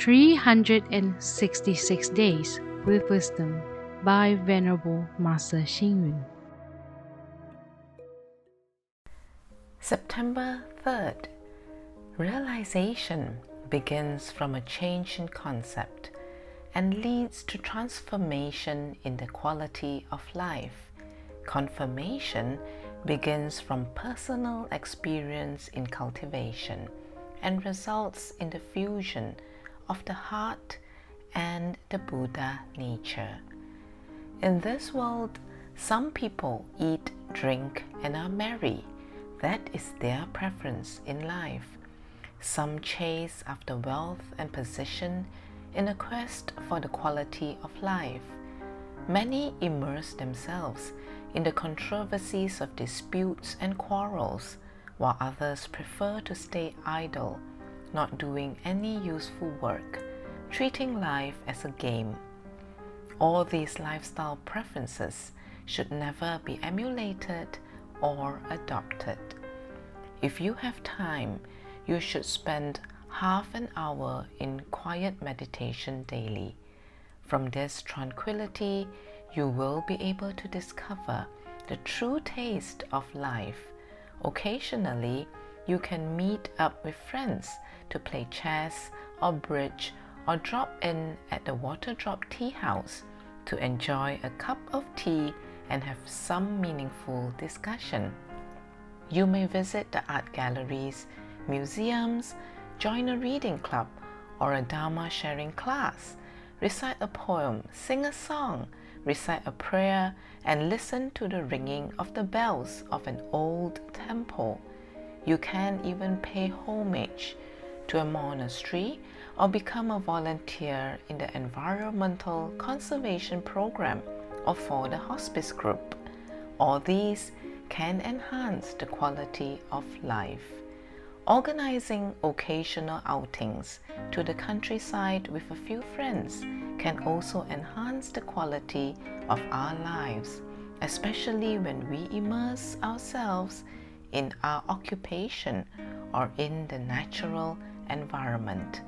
366 Days with Wisdom by Venerable Master Xing Yun. September 3rd. Realization begins from a change in concept and leads to transformation in the quality of life. Confirmation begins from personal experience in cultivation and results in the fusion of the heart and the Buddha nature. In this world, some people eat, drink, and are merry. That is their preference in life. Some chase after wealth and position in a quest for the quality of life. Many immerse themselves in the controversies of disputes and quarrels, while others prefer to stay idle, not doing any useful work, treating life as a game. All these lifestyle preferences should never be emulated or adopted. If you have time, you should spend half an hour in quiet meditation daily. From this tranquility, you will be able to discover the true taste of life. Occasionally, you can meet up with friends to play chess or bridge or drop in at the Water Drop Tea House to enjoy a cup of tea and have some meaningful discussion. You may visit the art galleries, museums, join a reading club or a Dharma sharing class, recite a poem, sing a song, recite a prayer, and listen to the ringing of the bells of an old temple. You can even pay homage to a monastery or become a volunteer in the environmental conservation program or for the hospice group. All these can enhance the quality of life. Organizing occasional outings to the countryside with a few friends can also enhance the quality of our lives, especially when we immerse ourselves in our occupation or in the natural environment.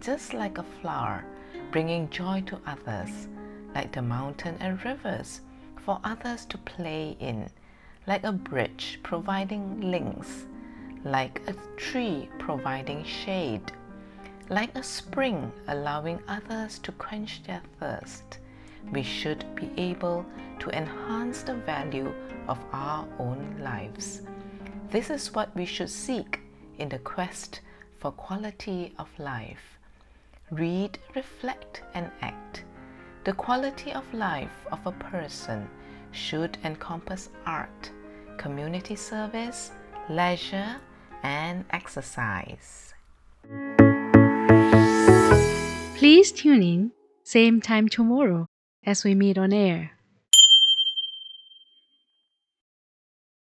Just like a flower, bringing joy to others, like the mountain and rivers for others to play in, like a bridge providing links like a tree providing shade, like a spring allowing others to quench their thirst. We should be able to enhance the value of our own lives. This is what we should seek in the quest for quality of life. Read, reflect, and act. The quality of life of a person should encompass art, community service, leisure, and exercise. Please tune in, same time tomorrow as we meet on air.